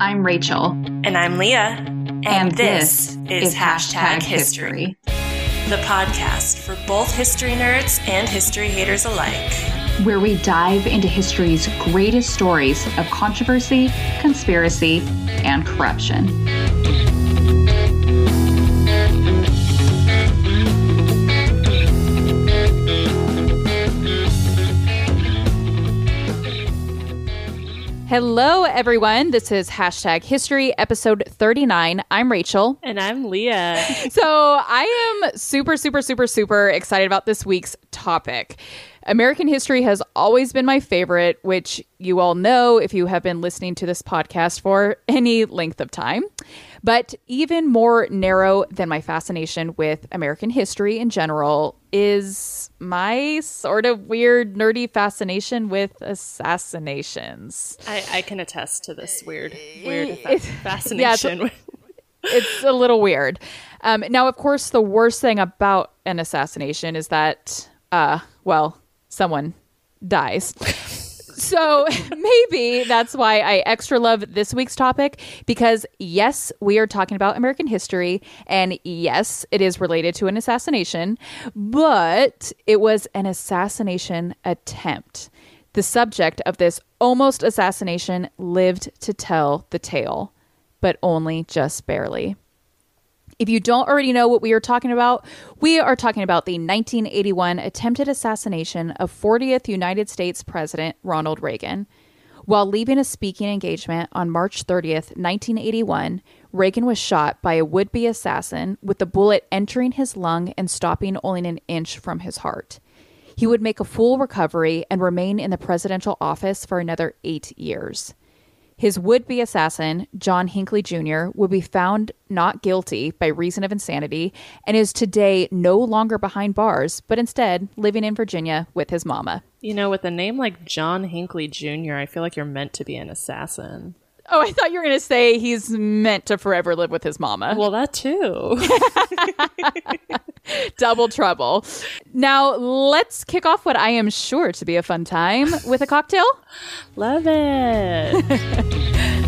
I'm Rachel. And I'm Leah. And, And this, this is Hashtag History, the podcast for both history nerds and history haters alike. where we dive into history's greatest stories of controversy, conspiracy, and corruption. Hello, everyone. This is hashtag history episode 39. I'm Rachel. And I'm Leah. So I am super, super, super, super excited about this week's topic. American history has always been my favorite, which you all know if you have been listening to this podcast for any length of time. But even more narrow than my fascination with American history in general is my sort of weird, nerdy fascination with assassinations. I, I can attest to this weird, weird It's- fascination. it's a little weird. Um, now, of course, the worst thing about an assassination is that, uh, well, someone dies. So maybe that's why I extra love this week's topic because, yes, we are talking about American history, and yes, it is related to an assassination, but it was an assassination attempt. The subject of this almost assassination lived to tell the tale but only just barely. If you don't already know what we are talking about, we are talking about the 1981 attempted assassination of 40th United States President Ronald Reagan. While leaving a speaking engagement on March 30th, 1981, Reagan was shot by a would be assassin with the bullet entering his lung and stopping only an inch from his heart. He would make a full recovery and remain in the presidential office for another eight years. His would be assassin, John Hinckley Jr., would be found not guilty by reason of insanity and is today no longer behind bars, but instead living in Virginia with his mama. you know, with a name like John Hinckley Jr., I feel like you're meant to be an assassin. Oh, I thought you were going to say he's meant to forever live with his mama. Well, that too. Double trouble. Now, let's kick off what I am sure to be a fun time with a cocktail. Love it.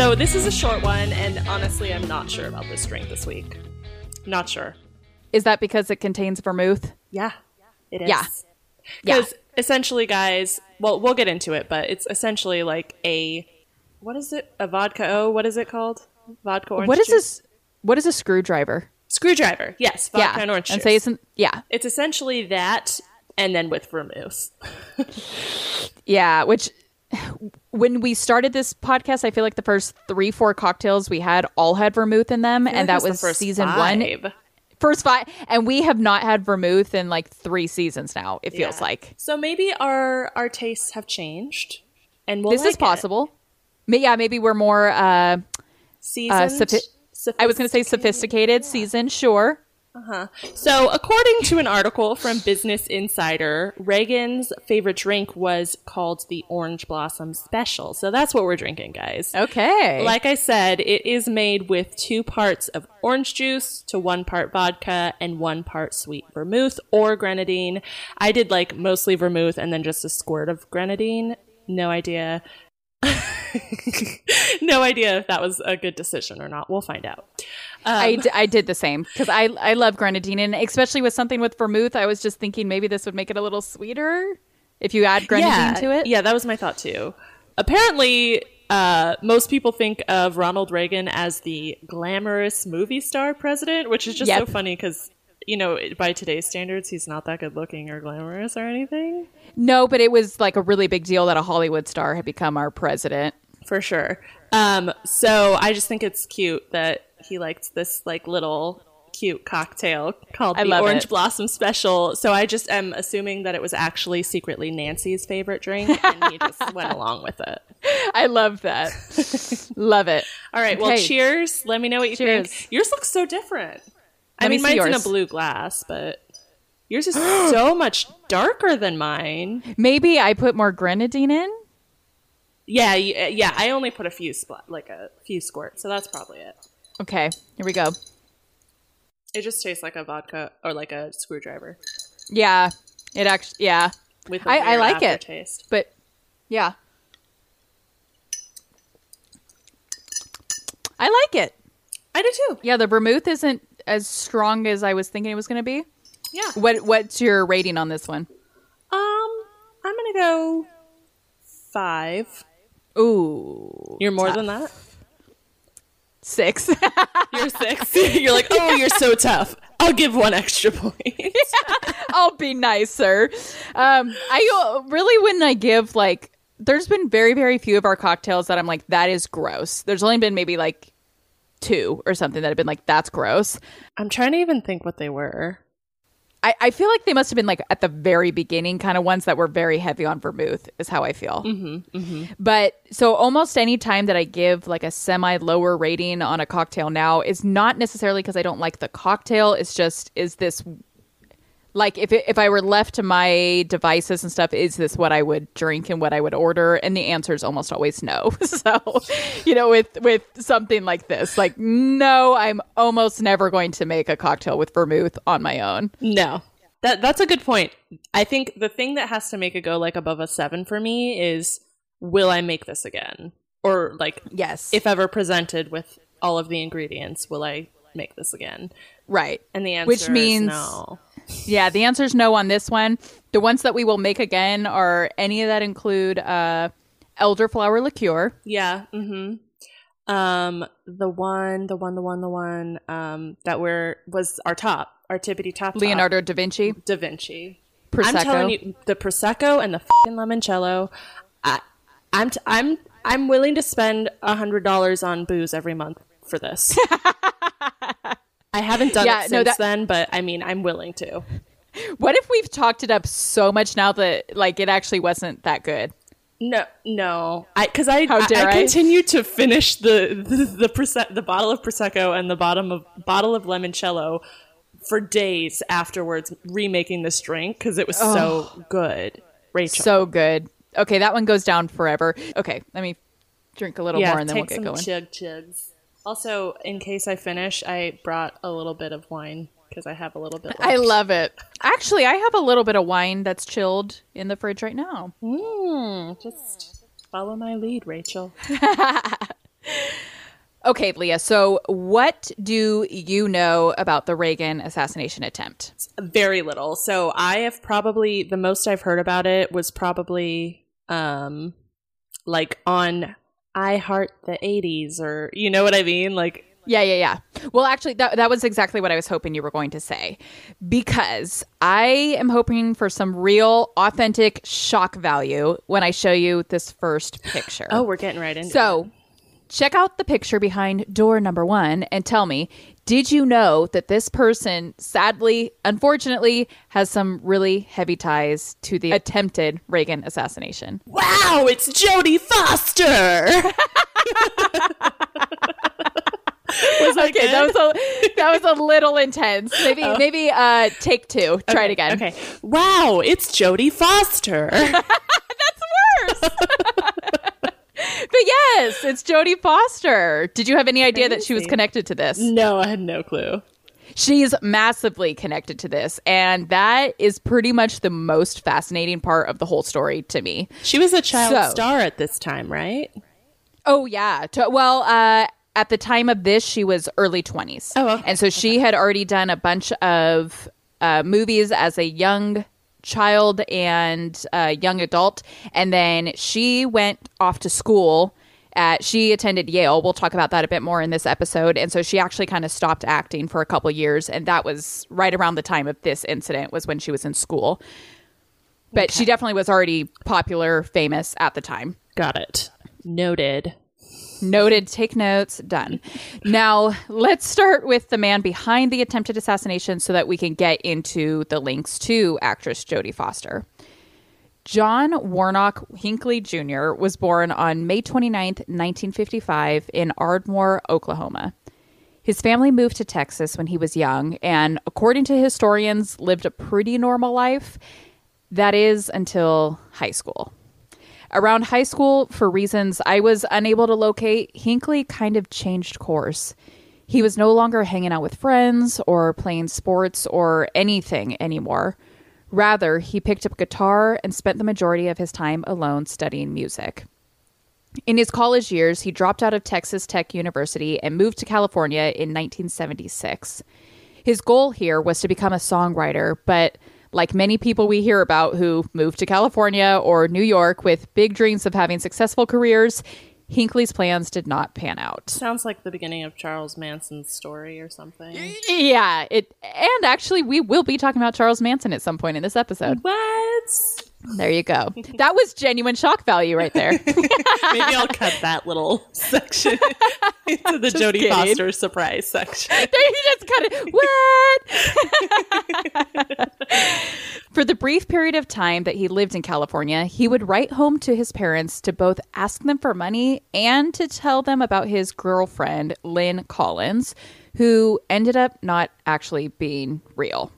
So this is a short one, and honestly, I'm not sure about this drink this week. Not sure. Is that because it contains vermouth? Yeah, it is. Yeah. Yeah. Because essentially, guys, well, we'll get into it, but it's essentially like a what is it? A vodka O? What is it called? Vodka orange What is juice? this? What is a screwdriver? Screwdriver. Yes, vodka yeah. and orange and juice. say it's yeah. It's essentially that, and then with vermouth. Yeah, which when we started this podcast, I feel like the first three, four cocktails we had all had vermouth in them, and that was season one, five. first five, and we have not had vermouth in like three seasons now. It feels Yeah. like So maybe our our tastes have changed, and we'll this like is possible. Ma- Yeah, maybe we're more. uh uh, sophi- I was going to say sophisticated season, sure. Uh-huh. So, according to an article from Business Insider, Reagan's favorite drink was called the Orange Blossom Special. So that's what we're drinking, guys. Okay, Like I said, it is made with two parts of orange juice to one part vodka and one part sweet vermouth or grenadine. I did like mostly vermouth and then just a squirt of grenadine. No idea. no idea if that was a good decision or not. We'll find out. I, d- I did the same because I I love grenadine, and especially with something with vermouth, I was just thinking maybe this would make it a little sweeter if you add grenadine to it. Yeah, that was my thought too. Apparently, uh, most people think of Ronald Reagan as the glamorous movie star president, which is just so funny because, you know, by today's standards, he's not that good looking or glamorous or anything. No, but it was like a really big deal that a Hollywood star had become our president. For sure. Um, so I just think it's cute that he liked this like little cute cocktail called I the Orange it. Blossom Special. So I just am assuming that it was actually secretly Nancy's favorite drink, and he just went along with it. I love that. love it. All right. Well, cheers. Let me know what you Cheers. think. Yours looks so different. I Let me mean, see mine's in a blue glass, but yours is so much darker than mine. Maybe I put more grenadine in. Yeah, uh, yeah. I only put a few spl- like a few squirts, so that's probably it. Okay, here we go. It just tastes like a vodka or like a screwdriver Yeah, it actually. Yeah, with a I- like it. aftertaste. but yeah, I like it. I do too. Yeah, the vermouth isn't as strong as I was thinking it was going to be. Yeah. What What's your rating on this one? Um, I'm gonna go five. Ooh, You're more than that. Six. You're six. you're like, oh, you're so tough. I'll give one extra point. yeah, I'll be nicer. Um, I uh, really when I give like, there's been very very few of our cocktails that I'm like that is gross. There's only been maybe like two or something that have been like that's gross. I'm trying to even think what they were. I, I feel like they must have been like at the very beginning kind of ones that were very heavy on vermouth is how I feel. Mm-hmm, But so almost any time that I give like a semi lower rating on a cocktail now is not necessarily because I don't like the cocktail. It's just is this like if it, if I were left to my devices and stuff, is this what I would drink and what I would order? And the answer is almost always no. so, you know, with with something like this, like no, I'm almost never going to make a cocktail with vermouth on my own. No. That that's a good point. I think the thing that has to make it go like above a seven for me is will I make this again? Or like Yes. if ever presented with all of the ingredients, will I make this again? right. And the answer Which is means- no. Yeah, the answer is no on this one. The ones that we will make again are any of that include uh elderflower liqueur. Yeah. Mm-hmm. Um, the one, the one, the one, the one, um, that were was our top, our tippity top, top, Leonardo da Vinci. da Vinci. Prosecco. I'm telling you, the prosecco and the fucking limoncello. I, I'm, t- I'm, I'm willing to spend a hundred dollars on booze every month for this. I haven't done Yeah, it no, since that- then, but I mean, I'm willing to. What if we've talked it up so much now that like it actually wasn't that good? No, no, I because I I, I I? continue to finish the the the, Prose- the bottle of prosecco and the bottom of bottle of limoncello for days afterwards, remaking this drink because it was so good. Rachel, So good. Okay, that one goes down forever. Okay, let me drink a little yeah, more and then we'll take get some going. chug chugs. Also, in case I finish, I brought a little bit of wine because I have a little bit. Left. I love it. Actually, I have a little bit of wine that's chilled in the fridge right now. Mm, just follow my lead, Rachel. Okay, Leah. So, what do you know about the Reagan assassination attempt? very little. So I have probably the most I've heard about it was probably um like on I Heart the 80s or you know what I mean? Like Yeah, yeah, yeah. Well, actually, that that was exactly what I was hoping you were going to say, because I am hoping for some real, authentic shock value when I show you this first picture. oh, we're getting right into it. So, check out the picture behind door number one and tell me did you know that this person, sadly, unfortunately, has some really heavy ties to the attempted Reagan assassination? Wow, it's Jodie Foster. was that Okay, good? that was a that was a little intense. Maybe maybe uh take two. Try it again. Okay. Wow, it's Jodie Foster. That's worse. but yes, it's Jodie Foster. Did you have any idea that she was connected to this? no, I had no clue. She's massively connected to this, and that is pretty much the most fascinating part of the whole story to me. She was a child So- star at this time, right? Oh yeah. To, well, uh, at the time of this, she was early twenties. Oh, okay. and so she had already done a bunch of uh, movies as a young child and uh, young adult, and then she went off to school. At, she attended Yale. We'll talk about that a bit more in this episode. And so she actually kind of stopped acting for a couple years, and that was right around the time of this incident. Was when she was in school. But she definitely was already popular, famous at the time. Got it. Noted. Noted. Take notes. Done. Now, let's start with the man behind the attempted assassination so that we can get into the links to actress Jodie Foster. John Warnock Hinckley Jr. was born on May 29, 1955, in Ardmore, Oklahoma. His family moved to Texas when he was young, and according to historians, lived a pretty normal life. That is until high school. Around high school, for reasons I was unable to locate, Hinckley kind of changed course. He was no longer hanging out with friends or playing sports or anything anymore. Rather, he picked up guitar and spent the majority of his time alone studying music. In his college years, he dropped out of Texas Tech University and moved to California in 1976. His goal here was to become a songwriter, but like many people we hear about who moved to California or New York with big dreams of having successful careers, Hinckley's plans did not pan out. Sounds like the beginning of Charles Manson's story or something. Yeah, it and actually we will be talking about Charles Manson at some point in this episode. What? There you go. That was genuine shock value right there. Maybe I'll cut that little section into the Jodie kidding. Foster surprise section. there you just cut it. What? For the brief period of time that he lived in California, he would write home to his parents to both ask them for money and to tell them about his girlfriend, Lynn Collins, who ended up not actually being real.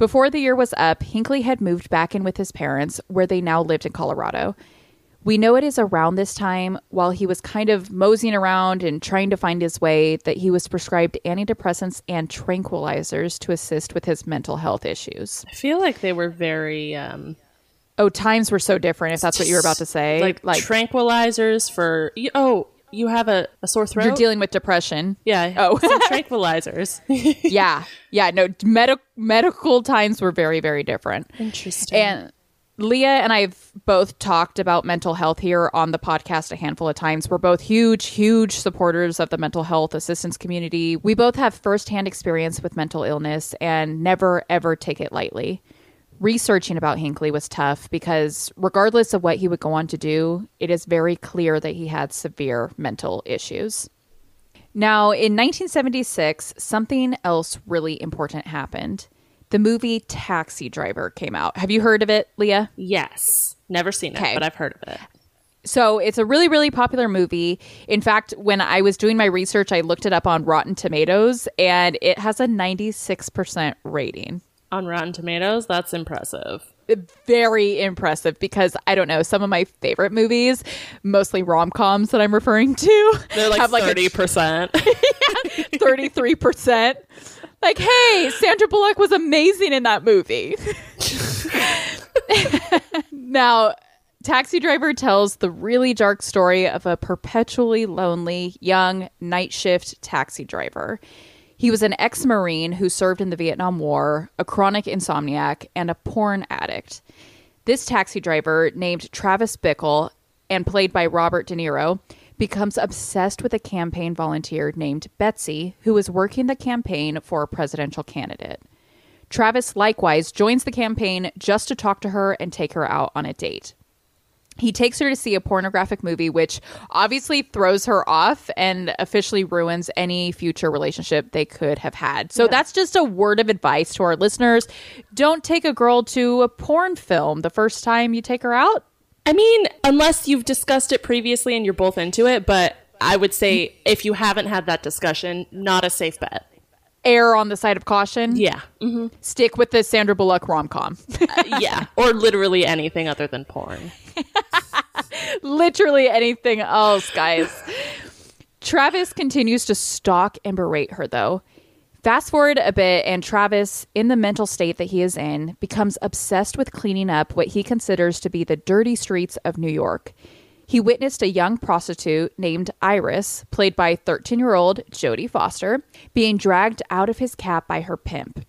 Before the year was up, Hinckley had moved back in with his parents, where they now lived in Colorado. We know it is around this time, while he was kind of moseying around and trying to find his way, that he was prescribed antidepressants and tranquilizers to assist with his mental health issues. I feel like they were very um Oh, times were so different, if that's what you were about to say. like, like tranquilizers for oh, you have a, a sore throat? you're dealing with depression. yeah. Oh. some tranquilizers. yeah. Yeah. No, medi- medical times were very, very different. Interesting. And Leah and I've both talked about mental health here on the podcast a handful of times. We're both huge, huge supporters of the mental health assistance community. We both have firsthand experience with mental illness and never, ever take it lightly. Researching about Hinckley was tough because, regardless of what he would go on to do, it is very clear that he had severe mental issues. Now, in 1976, something else really important happened. The movie Taxi Driver came out. Have you heard of it, Leah? yes. Never seen it, Okay. but I've heard of it. So it's a really, really popular movie. In fact, when I was doing my research, I looked it up on Rotten Tomatoes and it has a 96% rating. On Rotten Tomatoes, that's impressive. Very impressive because I don't know, some of my favorite movies, mostly rom coms that I'm referring to, They're like have like thirty a percent. 33%. Like, hey, Sandra Bullock was amazing in that movie. now, Taxi Driver tells the really dark story of a perpetually lonely young night shift taxi driver. He was an ex Marine who served in the Vietnam War, a chronic insomniac, and a porn addict. This taxi driver, named Travis Bickle and played by Robert De Niro, becomes obsessed with a campaign volunteer named Betsy, who is working the campaign for a presidential candidate. Travis likewise joins the campaign just to talk to her and take her out on a date. He takes her to see a pornographic movie, which obviously throws her off and officially ruins any future relationship they could have had. So that's just a word of advice to our listeners. Don't take a girl to a porn film the first time you take her out. I mean, unless you've discussed it previously and you're both into it, but I would say if you haven't had that discussion, not a safe bet. Err on the side of caution. Yeah. hmm Stick with the Sandra Bullock rom com. yeah. Or literally anything other than porn. Literally anything else, guys. Travis continues to stalk and berate her, though. Fast forward a bit, and Travis, in the mental state that he is in, becomes obsessed with cleaning up what he considers to be the dirty streets of New York. He witnessed a young prostitute named Iris, played by 13 year old Jodie Foster, being dragged out of his cab by her pimp.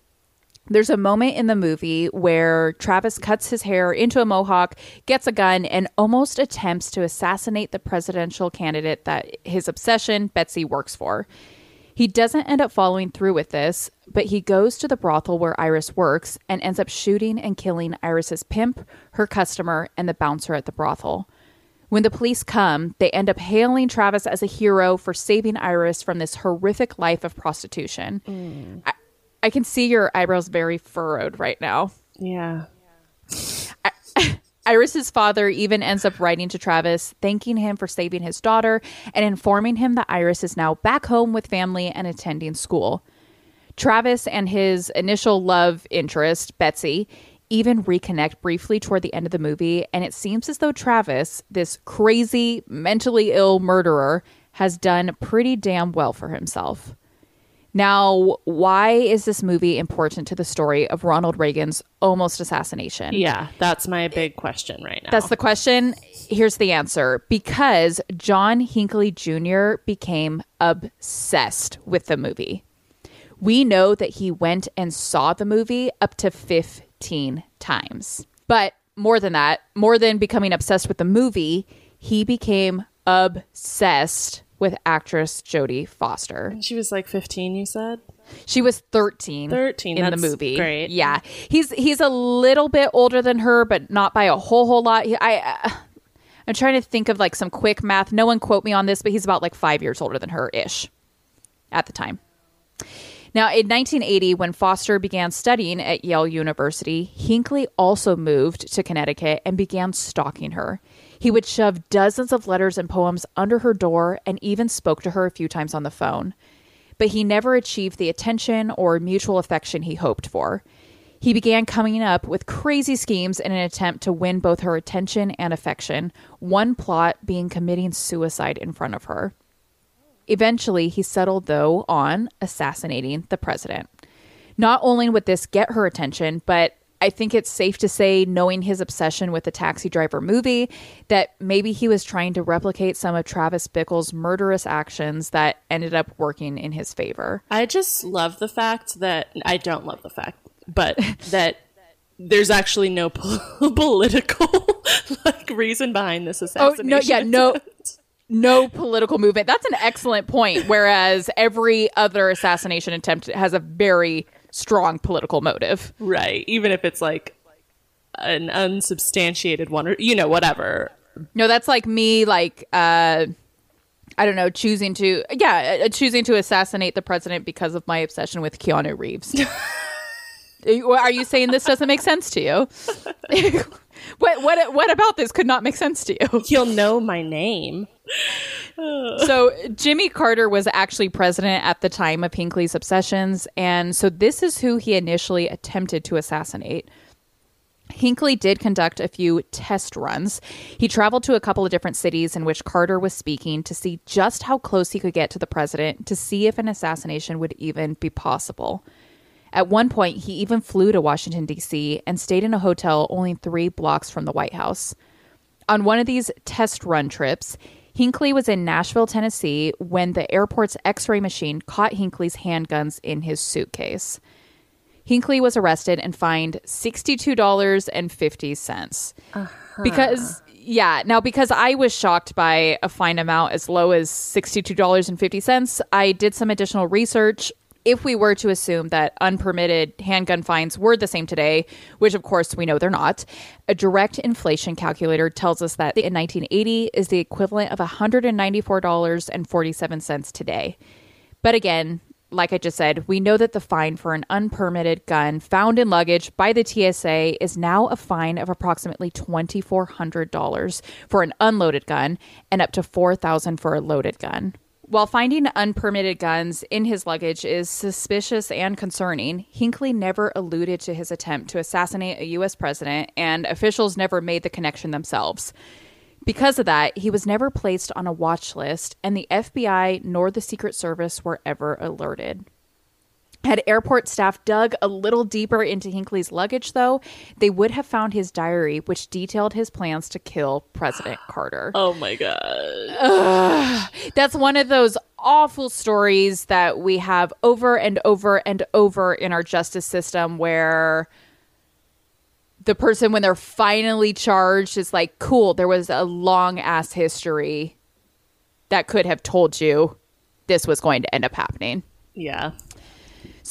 There's a moment in the movie where Travis cuts his hair into a mohawk, gets a gun, and almost attempts to assassinate the presidential candidate that his obsession, Betsy, works for. He doesn't end up following through with this, but he goes to the brothel where Iris works and ends up shooting and killing Iris's pimp, her customer, and the bouncer at the brothel. When the police come, they end up hailing Travis as a hero for saving Iris from this horrific life of prostitution. Mm. I, I can see your eyebrows very furrowed right now. Yeah. Iris's father even ends up writing to Travis, thanking him for saving his daughter and informing him that Iris is now back home with family and attending school. Travis and his initial love interest, Betsy, even reconnect briefly toward the end of the movie, and it seems as though Travis, this crazy, mentally ill murderer, has done pretty damn well for himself. Now, why is this movie important to the story of Ronald Reagan's almost assassination? Yeah, that's my big question right now. That's the question. Here's the answer. Because John Hinckley Jr. became obsessed with the movie. We know that he went and saw the movie up to 15 times. But more than that, more than becoming obsessed with the movie, he became obsessed with actress Jodie Foster. she was like 15, you said? She was 13, 13, in the movie. great. Yeah. He's he's a little bit older than her, but not by a whole whole lot. He, I uh, I'm trying to think of like some quick math. No one quote me on this, but he's about like 5 years older than her ish at the time. Now, in 1980, when Foster began studying at Yale University, Hinckley also moved to Connecticut and began stalking her. He would shove dozens of letters and poems under her door and even spoke to her a few times on the phone. But he never achieved the attention or mutual affection he hoped for. He began coming up with crazy schemes in an attempt to win both her attention and affection, one plot being committing suicide in front of her. Eventually, he settled, though, on assassinating the president. Not only would this get her attention, but I think it's safe to say, knowing his obsession with the Taxi Driver movie, that maybe he was trying to replicate some of Travis Bickle's murderous actions that ended up working in his favor. I just love the fact that I don't love the fact, but that there's actually no po- political like reason behind this assassination. Oh, no, yeah, no. No political movement. That's an excellent point. Whereas every other assassination attempt has a very strong political motive. right. Even if it's like an unsubstantiated one or you know whatever. No, that's like me, like uh, I don't know, choosing to yeah, uh, choosing to assassinate the president because of my obsession with Keanu Reeves. Are you- saying this doesn't make sense to you? what what what about this could not make sense to you? He'll know my name. so Jimmy Carter was actually president at the time of Hinckley's obsessions, and so this is who he initially attempted to assassinate. Hinckley did conduct a few test runs. He traveled to a couple of different cities in which Carter was speaking to see just how close he could get to the president to see if an assassination would even be possible. At one point, he even flew to Washington, D.C., and stayed in a hotel only three blocks from the White House. On one of these test run trips, Hinckley was in Nashville, Tennessee, when the airport's x ray machine caught Hinckley's handguns in his suitcase. Hinckley was arrested and fined $62.50. Uh-huh. Because, yeah, now because I was shocked by a fine amount as low as $62.50, I did some additional research. If we were to assume that unpermitted handgun fines were the same today, which of course we know they're not, a direct inflation calculator tells us that in 1980 is the equivalent of $194.47 today. But again, like I just said, we know that the fine for an unpermitted gun found in luggage by the TSA is now a fine of approximately $2,400 for an unloaded gun and up to $4,000 for a loaded gun. While finding unpermitted guns in his luggage is suspicious and concerning, Hinckley never alluded to his attempt to assassinate a U.S. president, and officials never made the connection themselves. Because of that, he was never placed on a watch list, and the FBI nor the Secret Service were ever alerted. Had airport staff dug a little deeper into Hinckley's luggage, though, they would have found his diary, which detailed his plans to kill President Carter. Oh my god. That's one of those awful stories that we have over and over and over in our justice system where the person, when they're finally charged, is like, cool, there was a long ass history that could have told you this was going to end up happening. Yeah.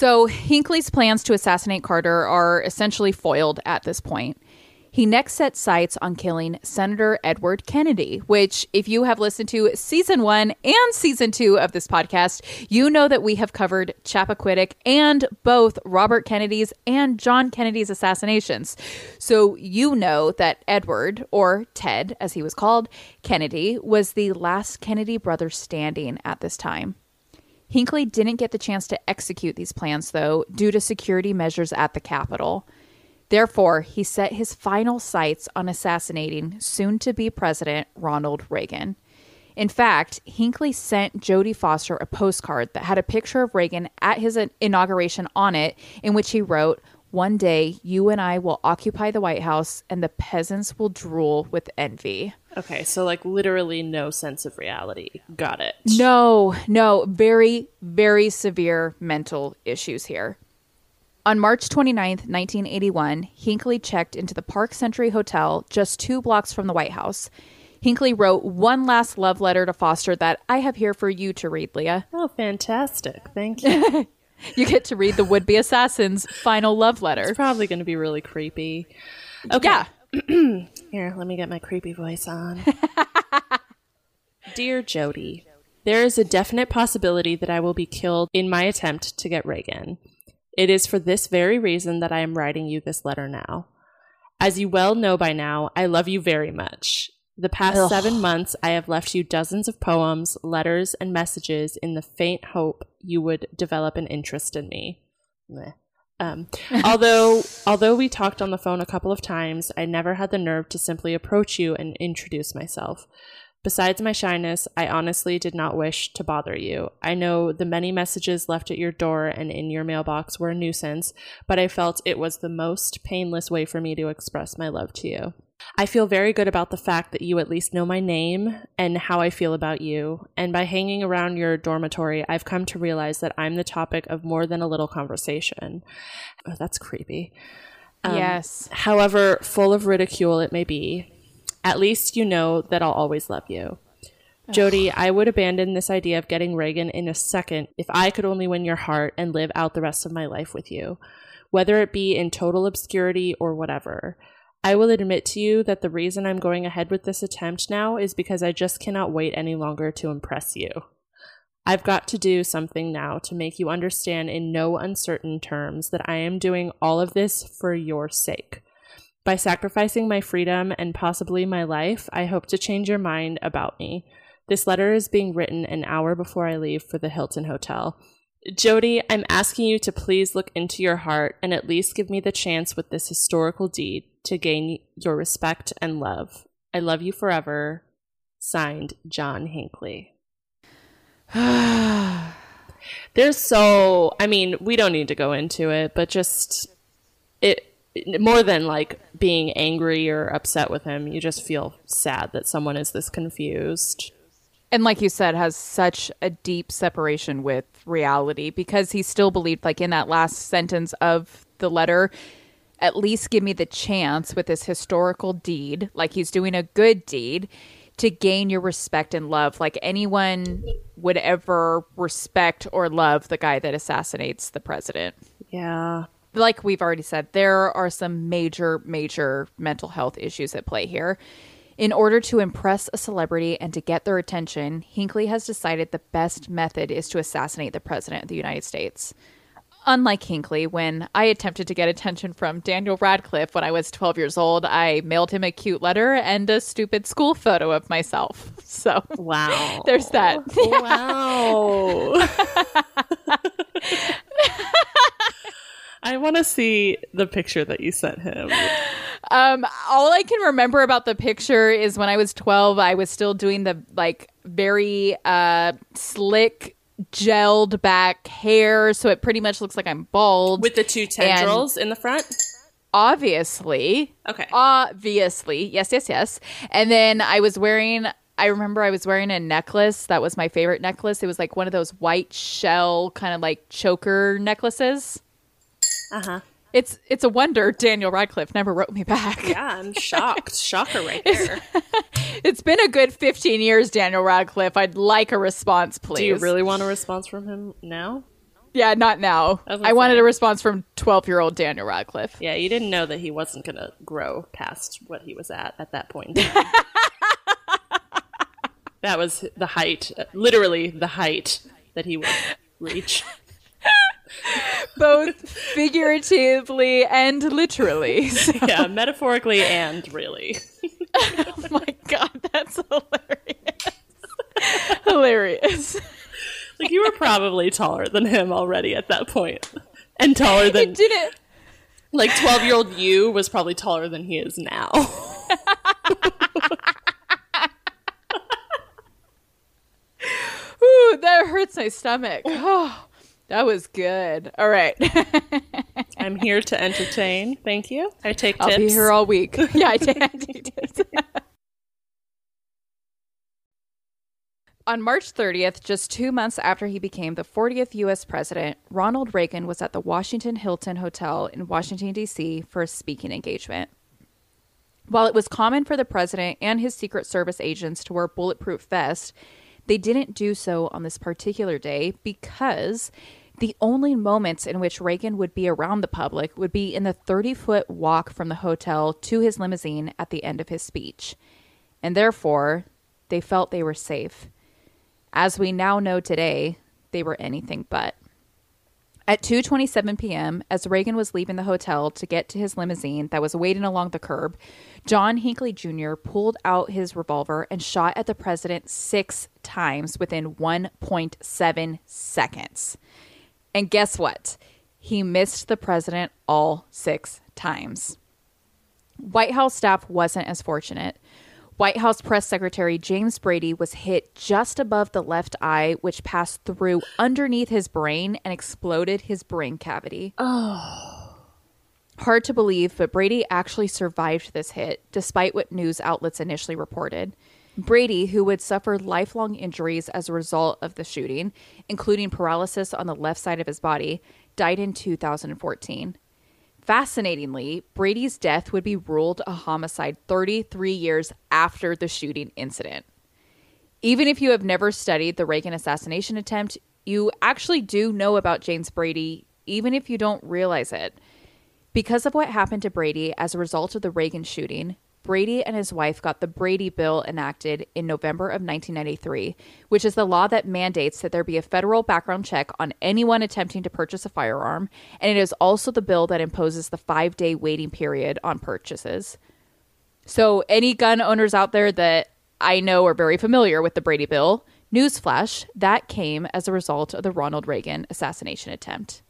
So Hinckley's plans to assassinate Carter are essentially foiled at this point. He next set sights on killing Senator Edward Kennedy, which, if you have listened to season one and season two of this podcast, you know that we have covered Chappaquiddick and both Robert Kennedy's and John Kennedy's assassinations. So you know that Edward, or Ted as he was called, Kennedy, was the last Kennedy brother standing at this time. Hinckley didn't get the chance to execute these plans, though, due to security measures at the Capitol. Therefore, he set his final sights on assassinating soon to be President Ronald Reagan. In fact, Hinckley sent Jodie Foster a postcard that had a picture of Reagan at his inauguration on it, in which he wrote, One day you and I will occupy the White House and the peasants will drool with envy. Okay, so like literally no sense of reality. Got it. No, no, very, very severe mental issues here. On March 29th, 1981, Hinckley checked into the Park Central Hotel just two blocks from the White House. Hinckley wrote one last love letter to Foster that I have here for you to read, Leah. Oh, fantastic. Thank you. you get to read the would be assassin's final love letter. It's probably going to be really creepy. Okay. Yeah. Here, let me get my creepy voice on. Dear Jody, there is a definite possibility that I will be killed in my attempt to get Reagan. It is for this very reason that I am writing you this letter now. As you well know by now, I love you very much. The past Ugh. seven months, I have left you dozens of poems, letters, and messages in the faint hope you would develop an interest in me. Um, although, although we talked on the phone a couple of times, I never had the nerve to simply approach you and introduce myself. Besides my shyness, I honestly did not wish to bother you. I know the many messages left at your door and in your mailbox were a nuisance, but I felt it was the most painless way for me to express my love to you. I feel very good about the fact that you at least know my name and how I feel about you. And by hanging around your dormitory, I've come to realize that I'm the topic of more than a little conversation. Oh, that's creepy. Um, yes. However, full of ridicule it may be, at least you know that I'll always love you. Jody, I would abandon this idea of getting Reagan in a second if I could only win your heart and live out the rest of my life with you, whether it be in total obscurity or whatever. I will admit to you that the reason I'm going ahead with this attempt now is because I just cannot wait any longer to impress you. I've got to do something now to make you understand in no uncertain terms that I am doing all of this for your sake. By sacrificing my freedom and possibly my life, I hope to change your mind about me. This letter is being written an hour before I leave for the Hilton Hotel. Jody, I'm asking you to please look into your heart and at least give me the chance with this historical deed to gain your respect and love. I love you forever. Signed, John Hinckley. There's so, I mean, we don't need to go into it, but just it more than like being angry or upset with him, you just feel sad that someone is this confused. And like you said, has such a deep separation with reality because he still believed, like in that last sentence of the letter, at least give me the chance with this historical deed, like he's doing a good deed, to gain your respect and love. Like anyone would ever respect or love the guy that assassinates the president. Yeah like we've already said, there are some major, major mental health issues at play here. In order to impress a celebrity and to get their attention, Hinckley has decided the best method is to assassinate the President of the United States. Unlike Hinckley, when I attempted to get attention from Daniel Radcliffe when I was 12 years old, I mailed him a cute letter and a stupid school photo of myself. So, wow. There's that. Wow. I want to see the picture that you sent him. Um, all I can remember about the picture is when I was 12, I was still doing the like very uh slick gelled back hair, so it pretty much looks like I'm bald with the two tendrils in the front. Obviously. Okay. Obviously. Yes, yes, yes. And then I was wearing I remember I was wearing a necklace that was my favorite necklace. It was like one of those white shell kind of like choker necklaces. Uh huh. It's it's a wonder Daniel Radcliffe never wrote me back. Yeah, I'm shocked. Shocker right there. it's been a good 15 years, Daniel Radcliffe. I'd like a response, please. Do you really want a response from him now? Yeah, not now. I, I wanted a response from 12 year old Daniel Radcliffe. Yeah, you didn't know that he wasn't going to grow past what he was at at that point. that was the height, literally the height that he would reach. Both figuratively and literally. So. Yeah, metaphorically and really. oh my god, that's hilarious. hilarious. Like you were probably taller than him already at that point. And taller than did it. Like 12 year old you was probably taller than he is now. Ooh, that hurts my stomach. Oh, that was good. All right. I'm here to entertain. Thank you. I take I'll be here all week. yeah, I take, I take tips. On March 30th, just two months after he became the 40th U.S. president, Ronald Reagan was at the Washington Hilton Hotel in Washington, D.C. for a speaking engagement. While it was common for the president and his Secret Service agents to wear bulletproof vests, they didn't do so on this particular day because the only moments in which Reagan would be around the public would be in the 30 foot walk from the hotel to his limousine at the end of his speech. And therefore, they felt they were safe. As we now know today, they were anything but. At 2:27 p.m., as Reagan was leaving the hotel to get to his limousine that was waiting along the curb, John Hinckley Jr. pulled out his revolver and shot at the president 6 times within 1.7 seconds. And guess what? He missed the president all 6 times. White House staff wasn't as fortunate. White House press secretary James Brady was hit just above the left eye, which passed through underneath his brain and exploded his brain cavity. Oh. Hard to believe, but Brady actually survived this hit, despite what news outlets initially reported. Brady, who would suffer lifelong injuries as a result of the shooting, including paralysis on the left side of his body, died in 2014. Fascinatingly, Brady's death would be ruled a homicide 33 years after the shooting incident. Even if you have never studied the Reagan assassination attempt, you actually do know about James Brady, even if you don't realize it. Because of what happened to Brady as a result of the Reagan shooting, Brady and his wife got the Brady Bill enacted in November of 1993, which is the law that mandates that there be a federal background check on anyone attempting to purchase a firearm, and it is also the bill that imposes the five day waiting period on purchases. So, any gun owners out there that I know are very familiar with the Brady Bill, newsflash, that came as a result of the Ronald Reagan assassination attempt.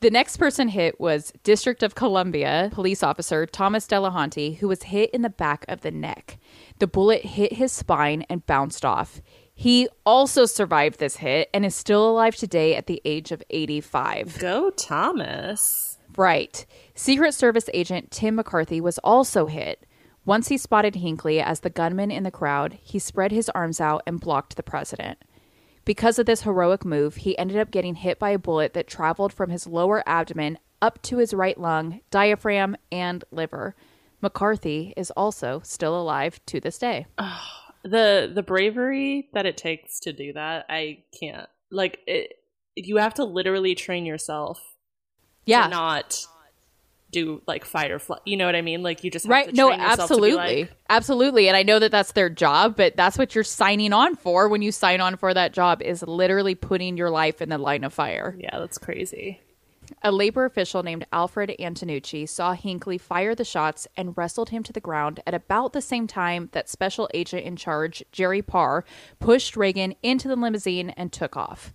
The next person hit was District of Columbia police officer Thomas Delahanty, who was hit in the back of the neck. The bullet hit his spine and bounced off. He also survived this hit and is still alive today at the age of 85. Go Thomas. Right. Secret Service agent Tim McCarthy was also hit. Once he spotted Hinckley as the gunman in the crowd, he spread his arms out and blocked the president. Because of this heroic move, he ended up getting hit by a bullet that traveled from his lower abdomen up to his right lung, diaphragm, and liver. McCarthy is also still alive to this day. The the bravery that it takes to do that, I can't. Like it, you have to literally train yourself Yeah. to not do like fight or flight. You know what I mean? Like you just have Right. to No, train to be absolutely. like, absolutely. And I know that that's their job, but that's what you're signing on for when you sign on for that job is literally putting your life in the line of fire. yeah, that's crazy. A labor official named Alfred Antonucci saw Hinckley fire the shots and wrestled him to the ground at about the same time that special agent in charge, Jerry Parr, pushed Reagan into the limousine and took off.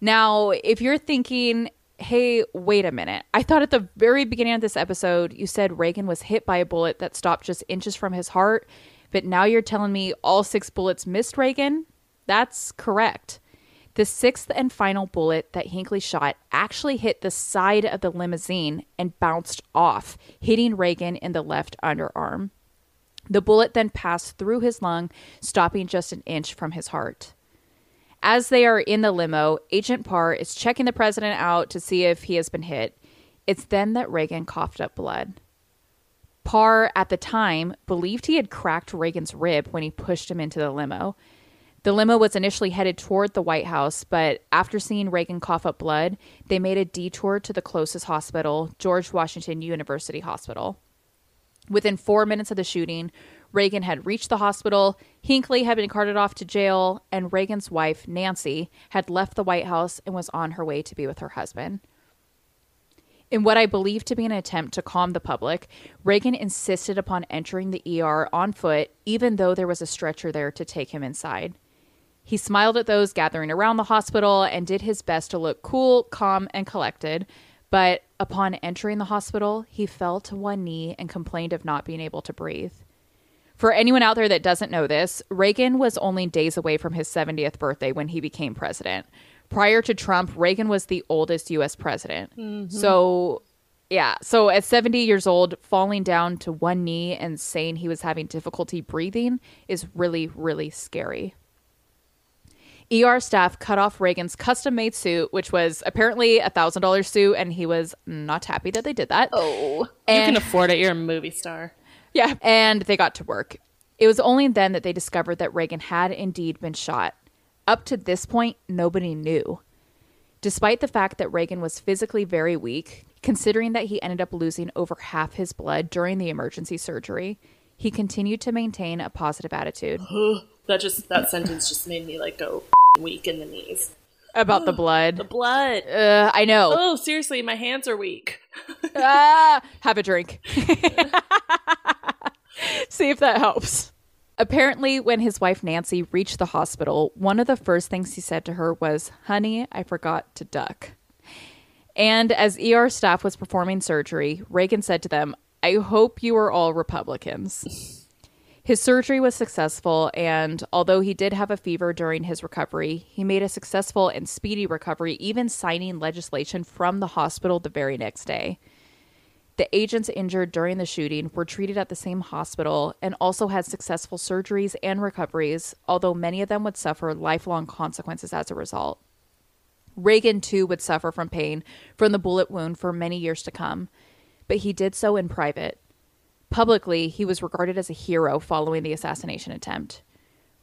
Now, if you're thinking, hey, wait a minute, I thought at the very beginning of this episode you said Reagan was hit by a bullet that stopped just inches from his heart, but now you're telling me all six bullets missed Reagan? That's correct. The sixth and final bullet that Hinckley shot actually hit the side of the limousine and bounced off, hitting Reagan in the left underarm. The bullet then passed through his lung, stopping just an inch from his heart. As they are in the limo, Agent Parr is checking the president out to see if he has been hit. It's then that Reagan coughed up blood. Parr, at the time, believed he had cracked Reagan's rib when he pushed him into the limo. The limo was initially headed toward the White House, but after seeing Reagan cough up blood, they made a detour to the closest hospital, George Washington University Hospital. Within four minutes of the shooting, Reagan had reached the hospital, Hinckley had been carted off to jail, and Reagan's wife, Nancy, had left the White House and was on her way to be with her husband. In what I believe to be an attempt to calm the public, Reagan insisted upon entering the ER on foot, even though there was a stretcher there to take him inside. He smiled at those gathering around the hospital and did his best to look cool, calm, and collected. But upon entering the hospital, he fell to one knee and complained of not being able to breathe. For anyone out there that doesn't know this, Reagan was only days away from his 70th birthday when he became president. Prior to Trump, Reagan was the oldest US president. So, yeah. So at 70 years old, falling down to one knee and saying he was having difficulty breathing is really, really scary. ER staff cut off Reagan's custom made suit, which was apparently a thousand dollar suit, and he was not happy that they did that. Oh. You can afford it. You're a movie star. Yeah. And they got to work. It was only then that they discovered that Reagan had indeed been shot. Up to this point, nobody knew. Despite the fact that Reagan was physically very weak, considering that he ended up losing over half his blood during the emergency surgery, he continued to maintain a positive attitude That just that sentence just made me like go weak in the knees. about the blood. The blood. Uh, I know. Oh, seriously, my hands are weak. ah, have a drink. See if that helps. Apparently, when his wife Nancy reached the hospital, one of the first things he said to her was, Honey, I forgot to duck. And as ER staff was performing surgery, Reagan said to them, I hope you are all Republicans. His surgery was successful, and although he did have a fever during his recovery, he made a successful and speedy recovery, even signing legislation from the hospital the very next day. The agents injured during the shooting were treated at the same hospital and also had successful surgeries and recoveries, although many of them would suffer lifelong consequences as a result. Reagan, too, would suffer from pain from the bullet wound for many years to come, but he did so in private. Publicly, he was regarded as a hero following the assassination attempt.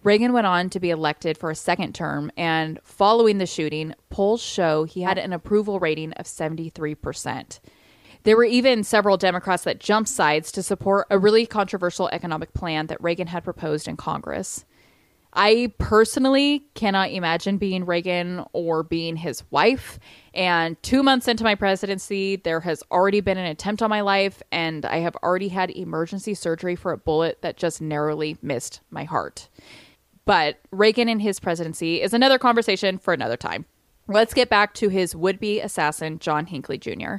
Reagan went on to be elected for a second term, and following the shooting, polls show he had an approval rating of 73%. There were even several Democrats that jumped sides to support a really controversial economic plan that Reagan had proposed in Congress. I personally cannot imagine being Reagan or being his wife. And two months into my presidency, there has already been an attempt on my life, and I have already had emergency surgery for a bullet that just narrowly missed my heart. But Reagan and his presidency is another conversation for another time. Let's get back to his would be assassin, John Hinckley Jr.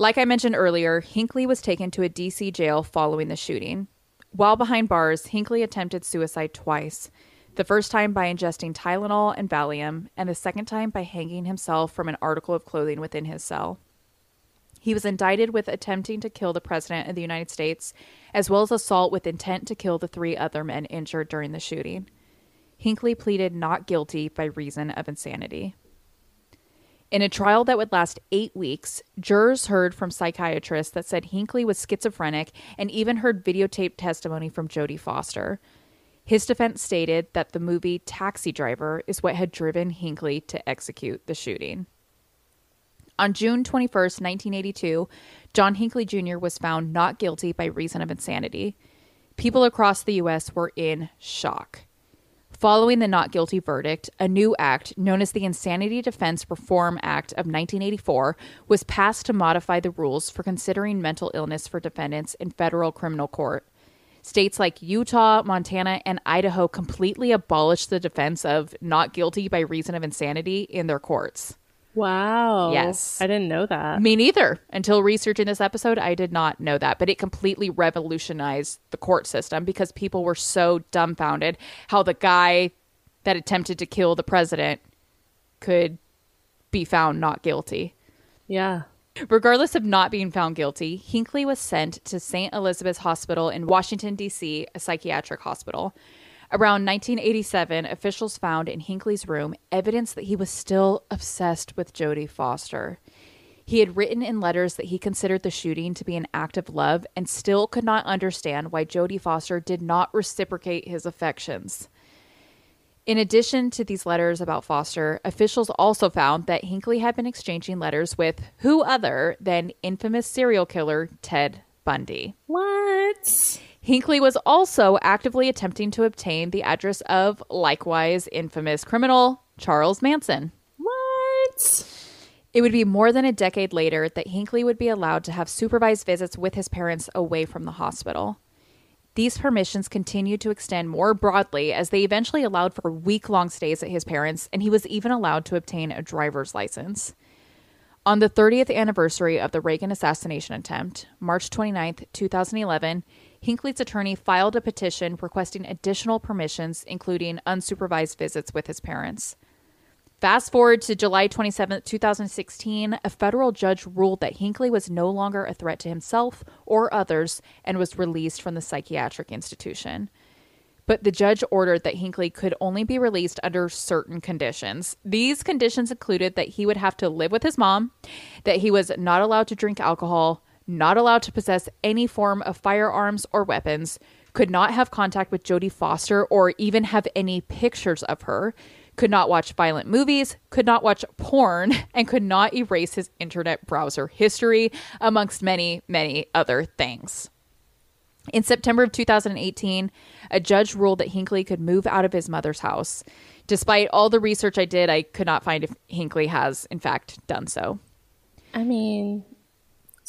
Like I mentioned earlier, Hinckley was taken to a DC jail following the shooting. While behind bars, Hinckley attempted suicide twice. The first time by ingesting Tylenol and Valium, and the second time by hanging himself from an article of clothing within his cell. He was indicted with attempting to kill the President of the United States, as well as assault with intent to kill the three other men injured during the shooting. Hinckley pleaded not guilty by reason of insanity. In a trial that would last eight weeks, jurors heard from psychiatrists that said Hinckley was schizophrenic and even heard videotaped testimony from Jodie Foster. His defense stated that the movie Taxi Driver is what had driven Hinckley to execute the shooting. On June 21, 1982, John Hinckley Jr. was found not guilty by reason of insanity. People across the U.S. were in shock. Following the not guilty verdict, a new act known as the Insanity Defense Reform Act of 1984 was passed to modify the rules for considering mental illness for defendants in federal criminal court. States like Utah, Montana, and Idaho completely abolished the defense of not guilty by reason of insanity in their courts. Wow. Yes. I didn't know that. Me neither. Until researching this episode, I did not know that. But it completely revolutionized the court system because people were so dumbfounded how the guy that attempted to kill the president could be found not guilty. Yeah. Regardless of not being found guilty, Hinckley was sent to St. Elizabeth's Hospital in Washington, D.C., a psychiatric hospital. Around 1987, officials found in Hinckley's room evidence that he was still obsessed with Jodie Foster. He had written in letters that he considered the shooting to be an act of love and still could not understand why Jodie Foster did not reciprocate his affections. In addition to these letters about Foster, officials also found that Hinckley had been exchanging letters with who other than infamous serial killer Ted Bundy. What? Hinckley was also actively attempting to obtain the address of likewise infamous criminal Charles Manson. What? It would be more than a decade later that Hinckley would be allowed to have supervised visits with his parents away from the hospital. These permissions continued to extend more broadly as they eventually allowed for week long stays at his parents', and he was even allowed to obtain a driver's license. On the 30th anniversary of the Reagan assassination attempt, March 29th, 2011, Hinckley's attorney filed a petition requesting additional permissions, including unsupervised visits with his parents. Fast forward to July 27, 2016, a federal judge ruled that Hinckley was no longer a threat to himself or others and was released from the psychiatric institution. But the judge ordered that Hinckley could only be released under certain conditions. These conditions included that he would have to live with his mom, that he was not allowed to drink alcohol, not allowed to possess any form of firearms or weapons, could not have contact with Jodie Foster or even have any pictures of her, could not watch violent movies, could not watch porn, and could not erase his internet browser history, amongst many, many other things. In September of 2018, a judge ruled that Hinckley could move out of his mother's house. Despite all the research I did, I could not find if Hinckley has, in fact, done so. I mean,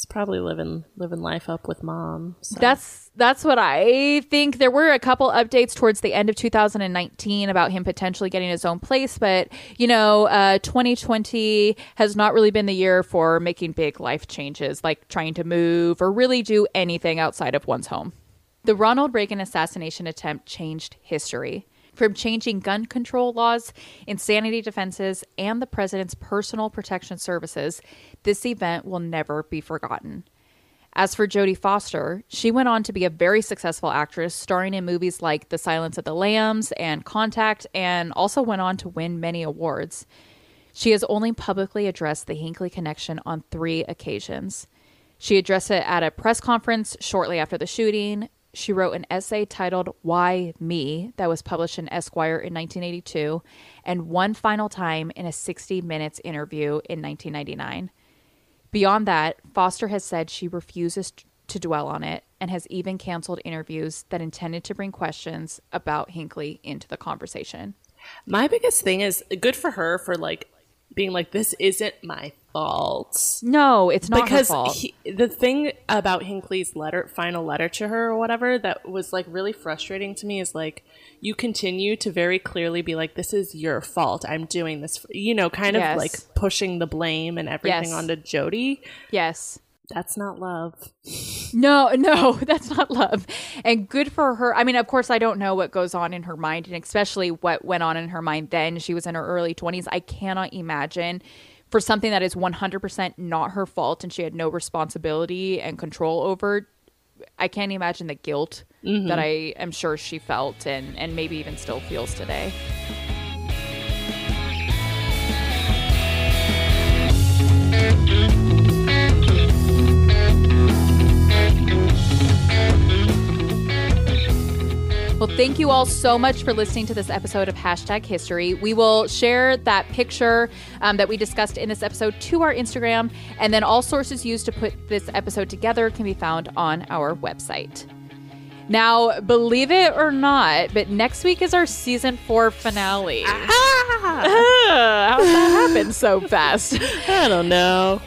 he's probably living living life up with mom. So. That's that's what I think. There were a couple updates towards the end of 2019 about him potentially getting his own place, but you know, uh, 2020 has not really been the year for making big life changes, like trying to move or really do anything outside of one's home. The Ronald Reagan assassination attempt changed history. From changing gun control laws, insanity defenses, and the president's personal protection services, this event will never be forgotten. As for Jodie Foster, she went on to be a very successful actress, starring in movies like The Silence of the Lambs and Contact, and also went on to win many awards. She has only publicly addressed the Hinckley connection on three occasions. She addressed it at a press conference shortly after the shooting. She wrote an essay titled Why Me that was published in Esquire in 1982, and one final time in a 60 Minutes interview in 1999. Beyond that, Foster has said she refuses to dwell on it and has even canceled interviews that intended to bring questions about Hinckley into the conversation. My biggest thing is good for her for like being like, this isn't my fault. No, it's not because he, the thing about Hinckley's letter, final letter to her or whatever, that was like really frustrating to me is like you continue to very clearly be like, "This is your fault. I'm doing this." For, you know, kind Yes. of like pushing the blame and everything Yes. onto Jodie. yes. That's not love. No, no, that's not love. And good for her. I mean, of course, I don't know what goes on in her mind, and especially what went on in her mind then. She was in her early 20s. I cannot imagine for something that is 100% not her fault and she had no responsibility and control over. I can't imagine the guilt mm-hmm. that I am sure she felt and, and maybe even still feels today. Well, thank you all so much for listening to this episode of Hashtag History. We will share that picture um, that we discussed in this episode to our Instagram, and then all sources used to put this episode together can be found on our website. Now, believe it or not, but next week is our season four finale. Ah, how'd that happen so fast? I don't know.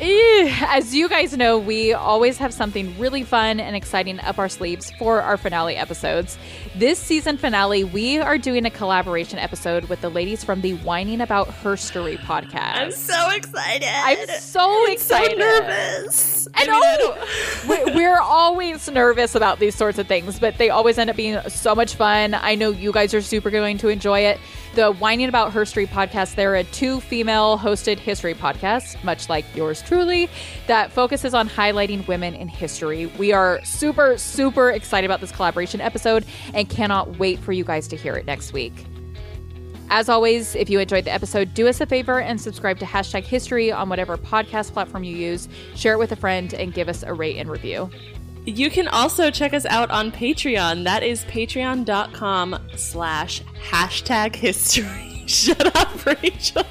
As you guys know, we always have something really fun and exciting up our sleeves for our finale episodes. This season finale, we are doing a collaboration episode with the ladies from the Whining About Herstory podcast. I'm so excited. I'm so excited. I'm so nervous. I know. We- We're always nervous about these sorts of things, but they always end up being so much fun. I know you guys are super going to enjoy it. The Whining About Herstory podcast, they're a two female hosted history podcast, much like yours truly, that focuses on highlighting women in history. We are super, super excited about this collaboration episode and cannot wait for you guys to hear it next week. As always, if you enjoyed the episode, do us a favor and subscribe to Hashtag History on whatever podcast platform you use. Share it with a friend and give us a rate and review. You can also check us out on Patreon. That is patreon.com slash hashtag history. Shut up, Rachel.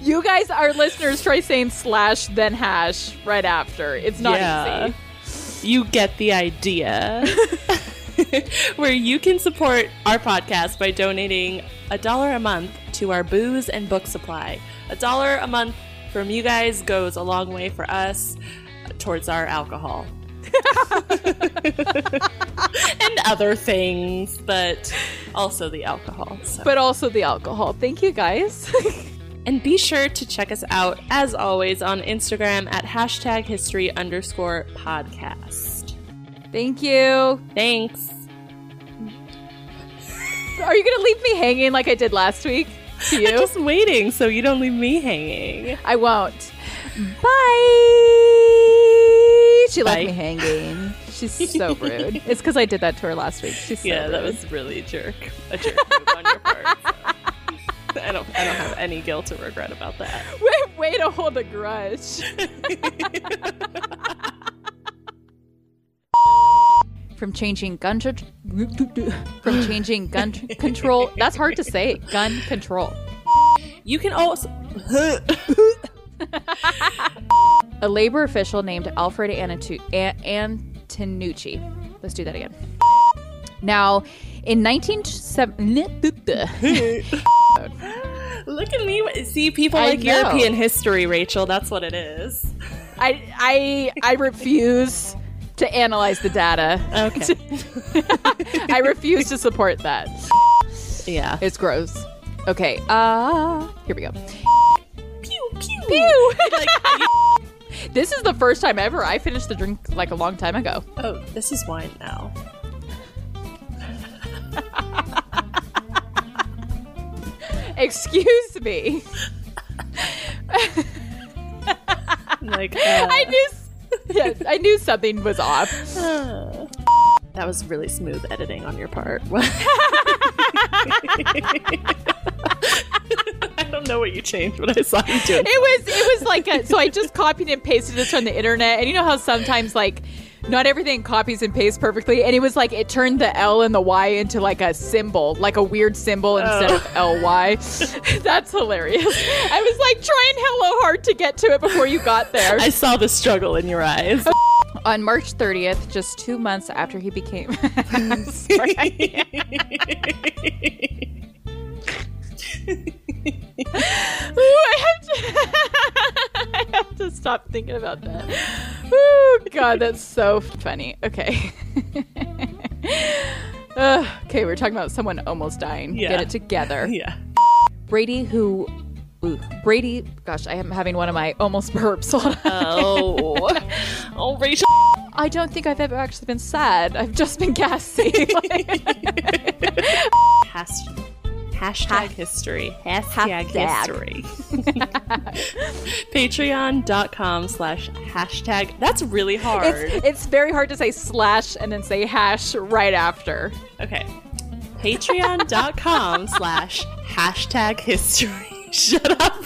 You guys, our listeners, try saying slash then hash right after. It's not Yeah. easy. You get the idea. Where you can support our podcast by donating a dollar a month to our booze and book supply. A dollar a month from you guys goes a long way for us towards our alcohol. and other things, but also the alcohol. So. But also the alcohol. Thank you guys. And be sure to check us out, as always, on Instagram at hashtag history underscore podcast. Thank you. Thanks. Are you gonna leave me hanging like I did last week? To I'm just waiting so you don't leave me hanging. I won't. Bye. She left me hanging. She's so rude. It's because I did that to her last week. She's so yeah, that was really jerk. A jerk move on your part. I don't I don't have any guilt or regret about that. Way, way to hold a grudge. From changing gun tr- from changing gun tr- control. That's hard to say. Gun control. You can also A labor official named Alfred Anatu- A- Antonucci. Let's do that again. Now, in 1970, Look at me. See, people I like know. European history, Rachel. That's what it is. I I I refuse to analyze the data. Okay. I refuse to support that. yeah. It's gross. Okay. Uh here we go. Pew pew. Pew. Like, This is the first time ever I finished the drink like a long time ago. oh, this is wine now. Excuse me. Like uh, I knew yes, I knew something was off. that was really smooth editing on your part. I don't know what you changed, but I saw you doing. It was it was like a, so I just copied and pasted this from the internet, and you know how sometimes like not everything copies and pastes perfectly, and it was like it turned the L and the Y into like a symbol, like a weird symbol instead of oh. L Y. That's hilarious. I was like trying hello hard to get to it before you got there. I saw the struggle in your eyes. On March 30th, just two months after he became. Sorry. Ooh, I have to. I have to stop thinking about that. Oh God, that's so funny. Okay. Ugh, okay, we're talking about someone almost dying. Yeah. Get it together. yeah. Brady, who. Ooh, Brady. Gosh, I am having one of my almost burps. On. Oh. Oh, Rachel. I don't think I've ever actually been sad. I've just been gassy. Hash- hashtag history. Hashtag, history. Patreon.com slash hashtag. That's really hard. it's, it's very hard to say slash and then say hash right after. Okay. Patreon.com slash hashtag history. Shut up.